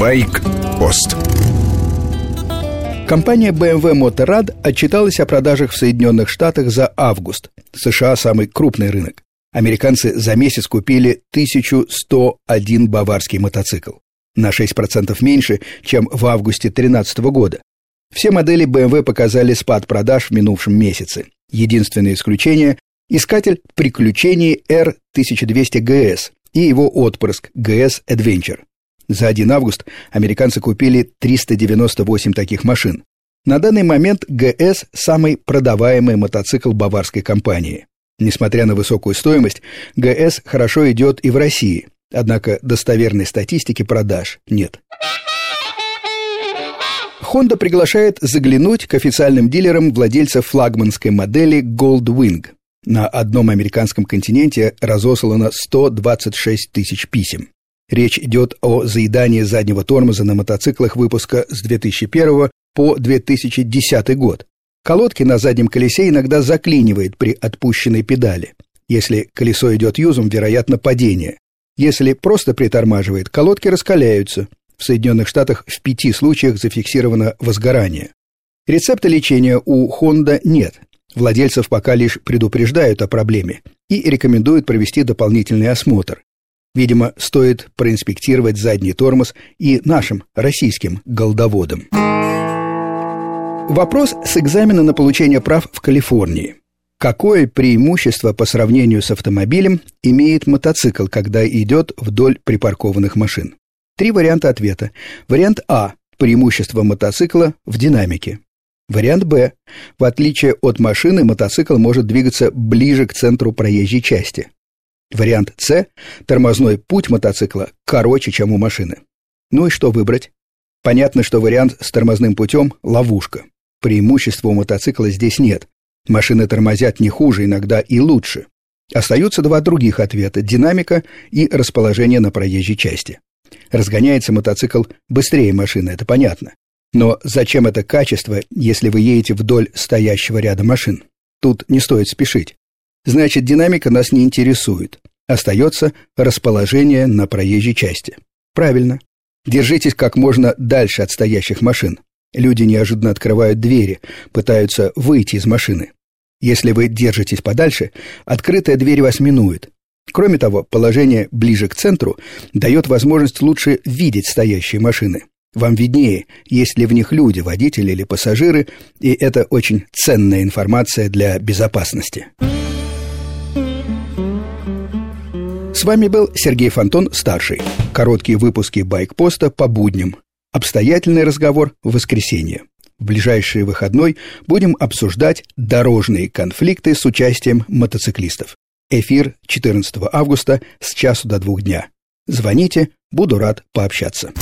Байк-пост. Компания BMW Motorrad отчиталась о продажах в Соединенных Штатах за август. США – самый крупный рынок. Американцы за месяц купили 1101 баварский мотоцикл. На 6% меньше, чем в августе 2013 года. Все модели BMW показали спад продаж в минувшем месяце. Единственное исключение – искатель приключений R1200GS и его отпрыск GS Adventure. За 1 август американцы купили 398 таких машин. На данный момент ГС – самый продаваемый мотоцикл баварской компании. Несмотря на высокую стоимость, ГС хорошо идет и в России, однако достоверной статистики продаж нет. Honda приглашает заглянуть к официальным дилерам владельцев флагманской модели Goldwing. На одном американском континенте разослано 126 тысяч писем. Речь идет о заедании заднего тормоза на мотоциклах выпуска с 2001 по 2010 год. Колодки на заднем колесе иногда заклинивает при отпущенной педали. Если колесо идет юзом, вероятно падение. Если просто притормаживает, колодки раскаляются. В Соединенных Штатах в пяти случаях зафиксировано возгорание. Рецепта лечения у Honda нет. Владельцев пока лишь предупреждают о проблеме и рекомендуют провести дополнительный осмотр. Видимо, стоит проинспектировать задний тормоз и нашим российским голдоводам. Вопрос с экзамена на получение прав в Калифорнии. Какое преимущество по сравнению с автомобилем имеет мотоцикл, когда идет вдоль припаркованных машин? Три варианта ответа. Вариант А – преимущество мотоцикла в динамике. Вариант Б. В отличие от машины, мотоцикл может двигаться ближе к центру проезжей части. Вариант С – тормозной путь мотоцикла короче, чем у машины. Ну и что выбрать? Понятно, что вариант с тормозным путем – ловушка. Преимущества у мотоцикла здесь нет. Машины тормозят не хуже, иногда и лучше. Остаются два других ответа – динамика и расположение на проезжей части. Разгоняется мотоцикл быстрее машины, это понятно. Но зачем это качество, если вы едете вдоль стоящего ряда машин? Тут не стоит спешить. Значит, динамика нас не интересует. Остается расположение на проезжей части. Правильно. Держитесь как можно дальше от стоящих машин. Люди неожиданно открывают двери, пытаются выйти из машины. Если вы держитесь подальше, открытая дверь вас минует. Кроме того, положение ближе к центру дает возможность лучше видеть стоящие машины. Вам виднее, есть ли в них люди, водители или пассажиры, и это очень ценная информация для безопасности. С вами был Сергей Фонтон, старший. Короткие выпуски «Байкпоста» по будням. Обстоятельный разговор в воскресенье. В ближайший выходной будем обсуждать дорожные конфликты с участием мотоциклистов. Эфир 14 августа с часу до двух дня. Звоните, буду рад пообщаться.